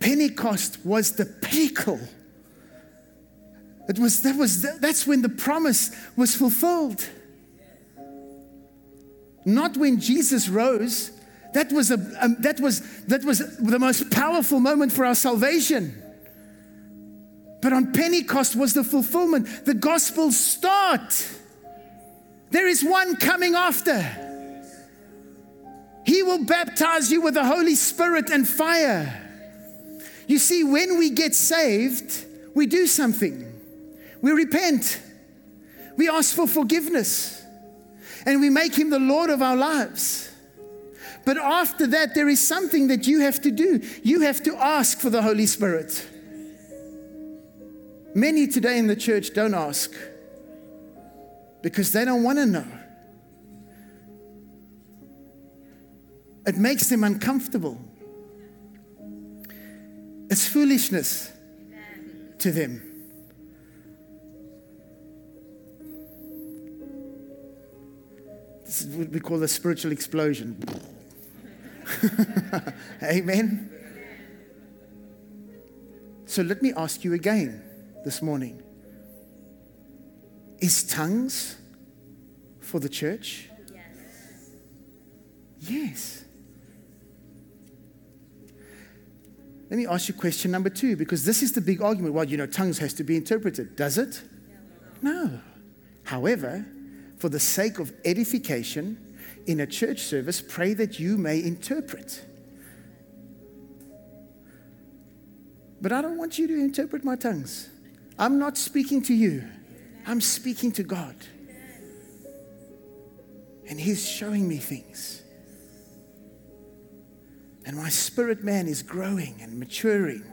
Pentecost was the pinnacle. It was, that was, that's when the promise was fulfilled. Not when Jesus rose. That was, a, um, that, was, that was the most powerful moment for our salvation. But on Pentecost was the fulfillment. The gospel start. There is one coming after. He will baptize you with the Holy Spirit and fire. You see, when we get saved, we do something. We repent. We ask for forgiveness. And we make Him the Lord of our lives. But after that, there is something that you have to do. You have to ask for the Holy Spirit. Many today in the church don't ask because they don't want to know. It makes them uncomfortable. It's foolishness to them. This is what we call a spiritual explosion. Amen. So let me ask you again this morning Is tongues for the church? Yes. Yes. Let me ask you question number two, because this is the big argument. Well, you know, tongues has to be interpreted. Does it? No. However, for the sake of edification in a church service, pray that you may interpret. But I don't want you to interpret my tongues. I'm not speaking to you, I'm speaking to God. And He's showing me things. And my spirit man is growing and maturing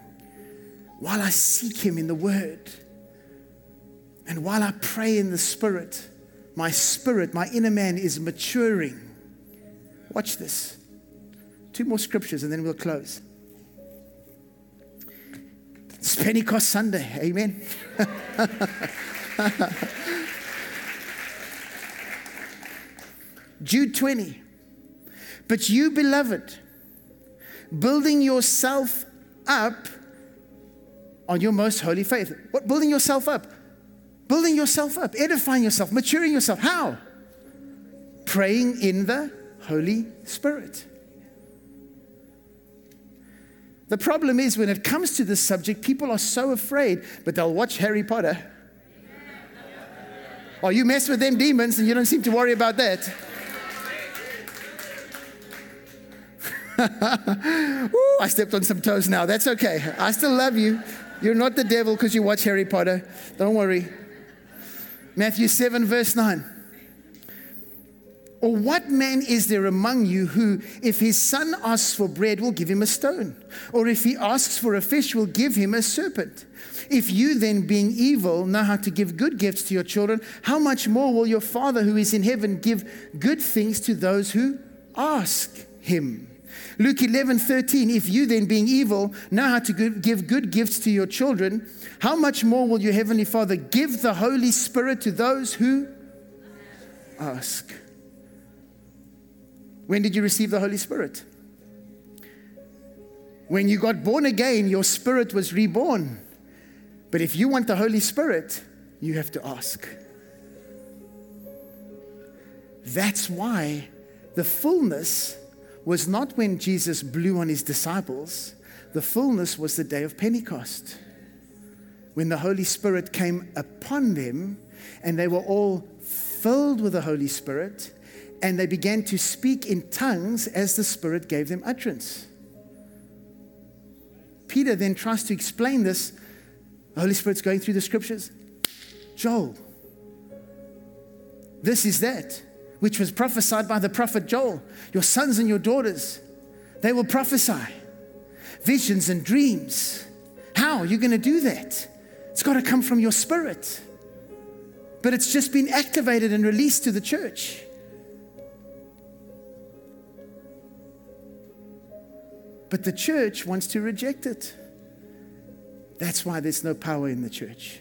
while I seek him in the word. And while I pray in the spirit, my spirit, my inner man is maturing. Watch this. Two more scriptures and then we'll close. It's Pentecost Sunday. Amen. Jude 20. But you, beloved, building yourself up on your most holy faith. What? Building yourself up. Building yourself up, edifying yourself, maturing yourself. How? Praying in the Holy Spirit. The problem is when it comes to this subject, people are so afraid, but they'll watch Harry Potter. Or oh, you mess with them demons and you don't seem to worry about that. Ooh, I stepped on some toes now. That's okay. I still love you. You're not the devil because you watch Harry Potter. Don't worry. Matthew 7, verse 9. Or what man is there among you who, if his son asks for bread, will give him a stone? Or if he asks for a fish, will give him a serpent? If you then, being evil, know how to give good gifts to your children, how much more will your Father who is in heaven give good things to those who ask him? Luke 11, 13. If you then, being evil, know how to give good gifts to your children, how much more will your Heavenly Father give the Holy Spirit to those who ask? When did you receive the Holy Spirit? When you got born again, your spirit was reborn. But if you want the Holy Spirit, you have to ask. That's why the fullness was not when Jesus blew on his disciples, the fullness was the day of Pentecost. When the Holy Spirit came upon them and they were all filled with the Holy Spirit and they began to speak in tongues as the Spirit gave them utterance. Peter then tries to explain this. The Holy Spirit's going through the scriptures. Joel, this is that which was prophesied by the prophet Joel. Your sons and your daughters, they will prophesy visions and dreams. How are you going to do that? It's got to come from your spirit. But it's just been activated and released to the church. But the church wants to reject it. That's why there's no power in the church.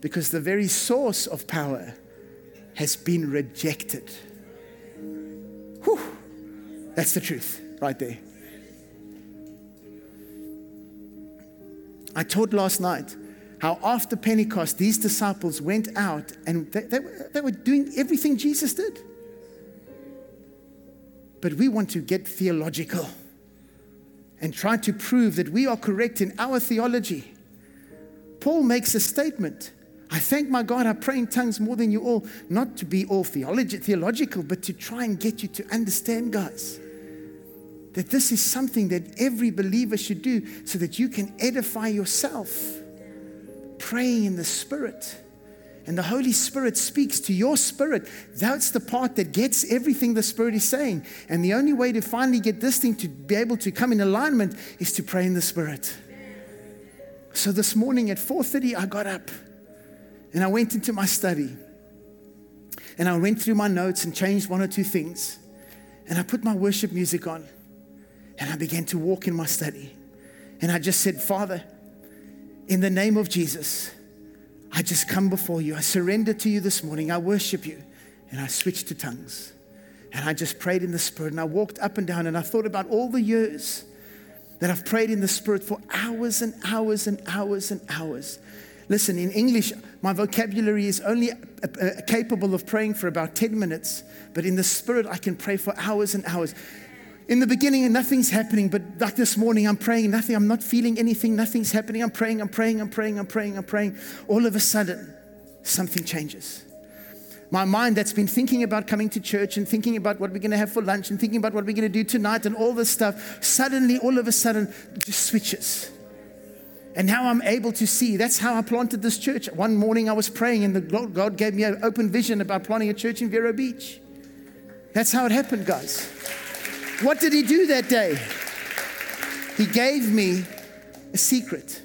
Because the very source of power has been rejected. Whew. That's the truth right there. I taught last night how after Pentecost, these disciples went out and they, they, they were doing everything Jesus did. But we want to get theological and try to prove that we are correct in our theology. Paul makes a statement I thank my God, I pray in tongues more than you all, not to be all theology, theological, but to try and get you to understand, guys, that this is something that every believer should do so that you can edify yourself. Praying in the Spirit. And the Holy Spirit speaks to your spirit. That's the part that gets everything the Spirit is saying. And the only way to finally get this thing to be able to come in alignment is to pray in the Spirit. So this morning at 4:30 I got up and I went into my study and I went through my notes and changed one or two things. And I put my worship music on and I began to walk in my study. And I just said, Father, in the name of Jesus, I just come before you. I surrender to you this morning. I worship you. And I switched to tongues. And I just prayed in the Spirit. And I walked up and down and I thought about all the years that I've prayed in the Spirit for hours and hours and hours and hours. Listen, in English, my vocabulary is only capable of praying for about 10 minutes, but in the Spirit, I can pray for hours and hours. In the beginning, nothing's happening, but like this morning, I'm praying, nothing, I'm not feeling anything, nothing's happening. I'm praying, I'm praying, I'm praying, I'm praying, I'm praying. All of a sudden, something changes. My mind that's been thinking about coming to church and thinking about what we're going to have for lunch and thinking about what we're going to do tonight and all this stuff, suddenly, all of a sudden, just switches. And now I'm able to see. That's how I planted this church. One morning I was praying, and the God gave me an open vision about planting a church in Vero Beach. That's how it happened, guys. What did He do that day? He gave me a secret.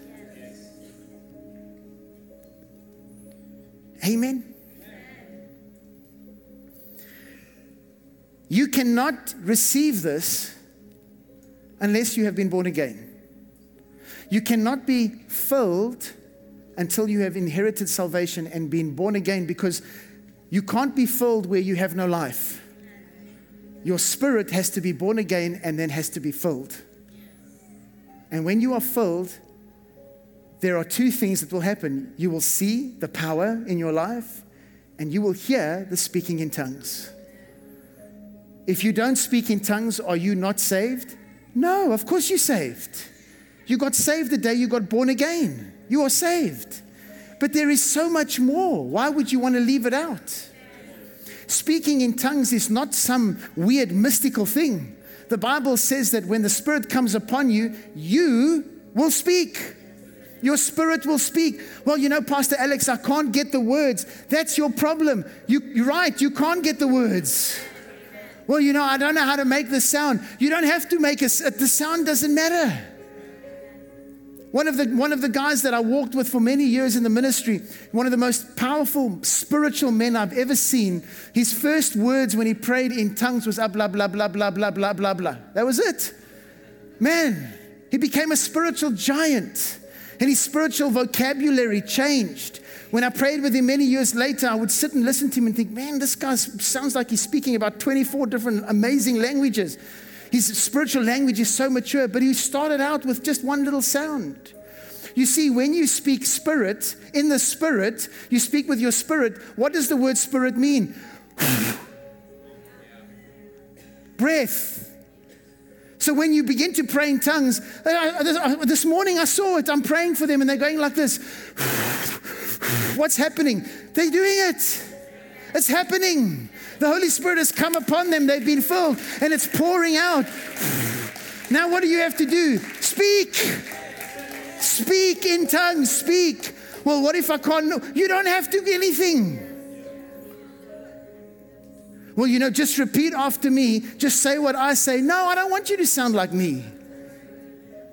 Amen. You cannot receive this unless you have been born again. You cannot be filled until you have inherited salvation and been born again because you can't be filled where you have no life. Your spirit has to be born again and then has to be filled. And when you are filled, there are two things that will happen. You will see the power in your life, and you will hear the speaking in tongues. If you don't speak in tongues, are you not saved? No, of course you're saved. You got saved the day you got born again. You are saved. But there is so much more. Why would you want to leave it out? Speaking in tongues is not some weird mystical thing. The Bible says that when the Spirit comes upon you, you will speak. Your spirit will speak. Well, you know, Pastor Alex, I can't get the words. That's your problem. You, you're right, you can't get the words. Well, you know, I don't know how to make the sound. You don't have to make a, the sound doesn't matter. One of, the, one of the guys that I walked with for many years in the ministry, one of the most powerful spiritual men I've ever seen, his first words when he prayed in tongues was ah, blah, blah, blah, blah, blah, blah, blah, blah. That was it. Man, he became a spiritual giant and his spiritual vocabulary changed. When I prayed with him many years later, I would sit and listen to him and think, man, this guy sounds like he's speaking about 24 different amazing languages. His spiritual language is so mature, but he started out with just one little sound. You see, when you speak spirit, in the spirit, you speak with your spirit. What does the word spirit mean? Breath. So when you begin to pray in tongues, this morning I saw it, I'm praying for them and they're going like this. What's happening? They're doing it. It's happening. The Holy Spirit has come upon them. They've been filled and it's pouring out. Now, what do you have to do? Speak. Speak in tongues. Speak. Well, what if I can't? You don't have to do anything. Well, you know, just repeat after me. Just say what I say. No, I don't want you to sound like me.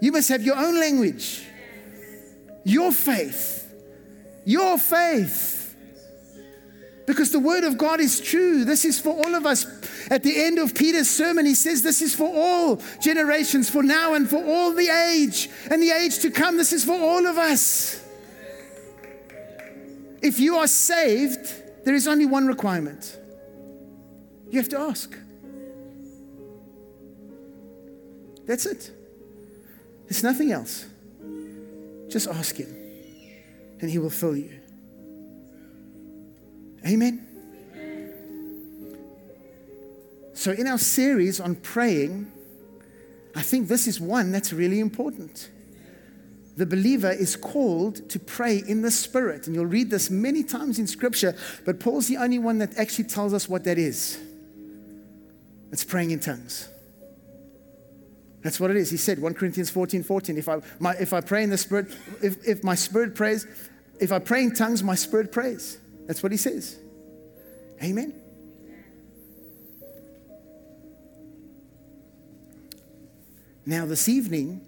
You must have your own language, your faith. Your faith. Because the word of God is true. This is for all of us. At the end of Peter's sermon, he says, This is for all generations, for now and for all the age and the age to come. This is for all of us. If you are saved, there is only one requirement you have to ask. That's it. There's nothing else. Just ask Him and He will fill you. Amen. So, in our series on praying, I think this is one that's really important. The believer is called to pray in the Spirit. And you'll read this many times in Scripture, but Paul's the only one that actually tells us what that is. It's praying in tongues. That's what it is. He said, 1 Corinthians 14 14, if I, my, if I pray in the Spirit, if, if my spirit prays, if I pray in tongues, my spirit prays. That's what he says. Amen. Now, this evening,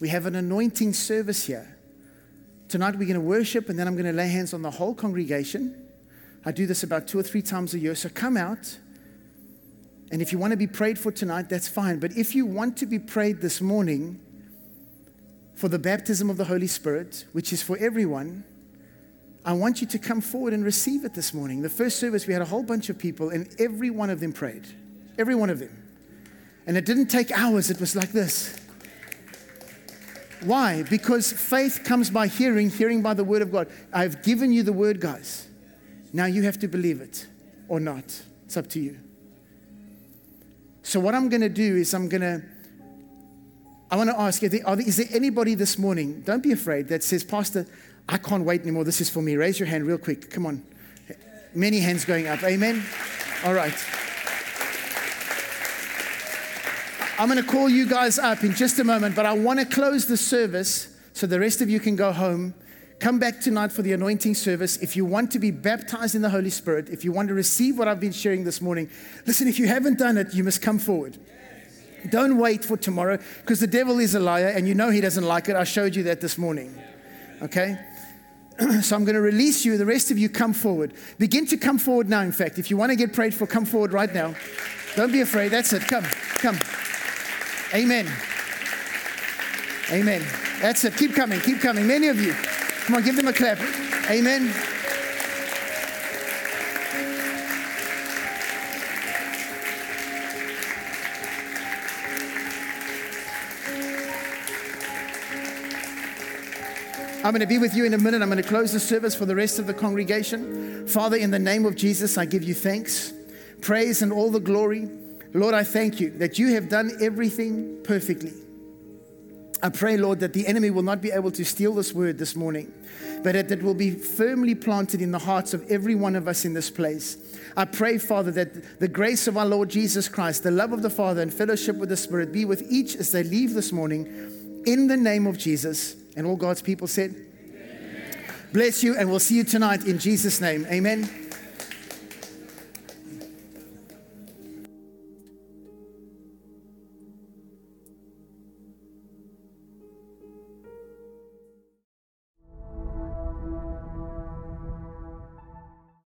we have an anointing service here. Tonight, we're going to worship, and then I'm going to lay hands on the whole congregation. I do this about two or three times a year. So come out. And if you want to be prayed for tonight, that's fine. But if you want to be prayed this morning for the baptism of the Holy Spirit, which is for everyone, I want you to come forward and receive it this morning. The first service, we had a whole bunch of people, and every one of them prayed. Every one of them. And it didn't take hours, it was like this. Why? Because faith comes by hearing, hearing by the word of God. I've given you the word, guys. Now you have to believe it or not. It's up to you. So, what I'm going to do is I'm going to, I want to ask, is there anybody this morning, don't be afraid, that says, Pastor, I can't wait anymore. This is for me. Raise your hand real quick. Come on. Many hands going up. Amen. All right. I'm going to call you guys up in just a moment, but I want to close the service so the rest of you can go home. Come back tonight for the anointing service. If you want to be baptized in the Holy Spirit, if you want to receive what I've been sharing this morning, listen, if you haven't done it, you must come forward. Don't wait for tomorrow because the devil is a liar and you know he doesn't like it. I showed you that this morning. Okay? so I'm going to release you. The rest of you come forward. Begin to come forward now, in fact. If you want to get prayed for, come forward right now. Don't be afraid. That's it. Come. Come. Amen. Amen. That's it. Keep coming. Keep coming. Many of you. Come on, give them a clap. Amen. I'm going to be with you in a minute. I'm going to close the service for the rest of the congregation. Father, in the name of Jesus, I give you thanks, praise, and all the glory. Lord, I thank you that you have done everything perfectly. I pray, Lord, that the enemy will not be able to steal this word this morning, but that it will be firmly planted in the hearts of every one of us in this place. I pray, Father, that the grace of our Lord Jesus Christ, the love of the Father, and fellowship with the Spirit be with each as they leave this morning in the name of Jesus. And all God's people said, Amen. Bless you, and we'll see you tonight in Jesus' name. Amen.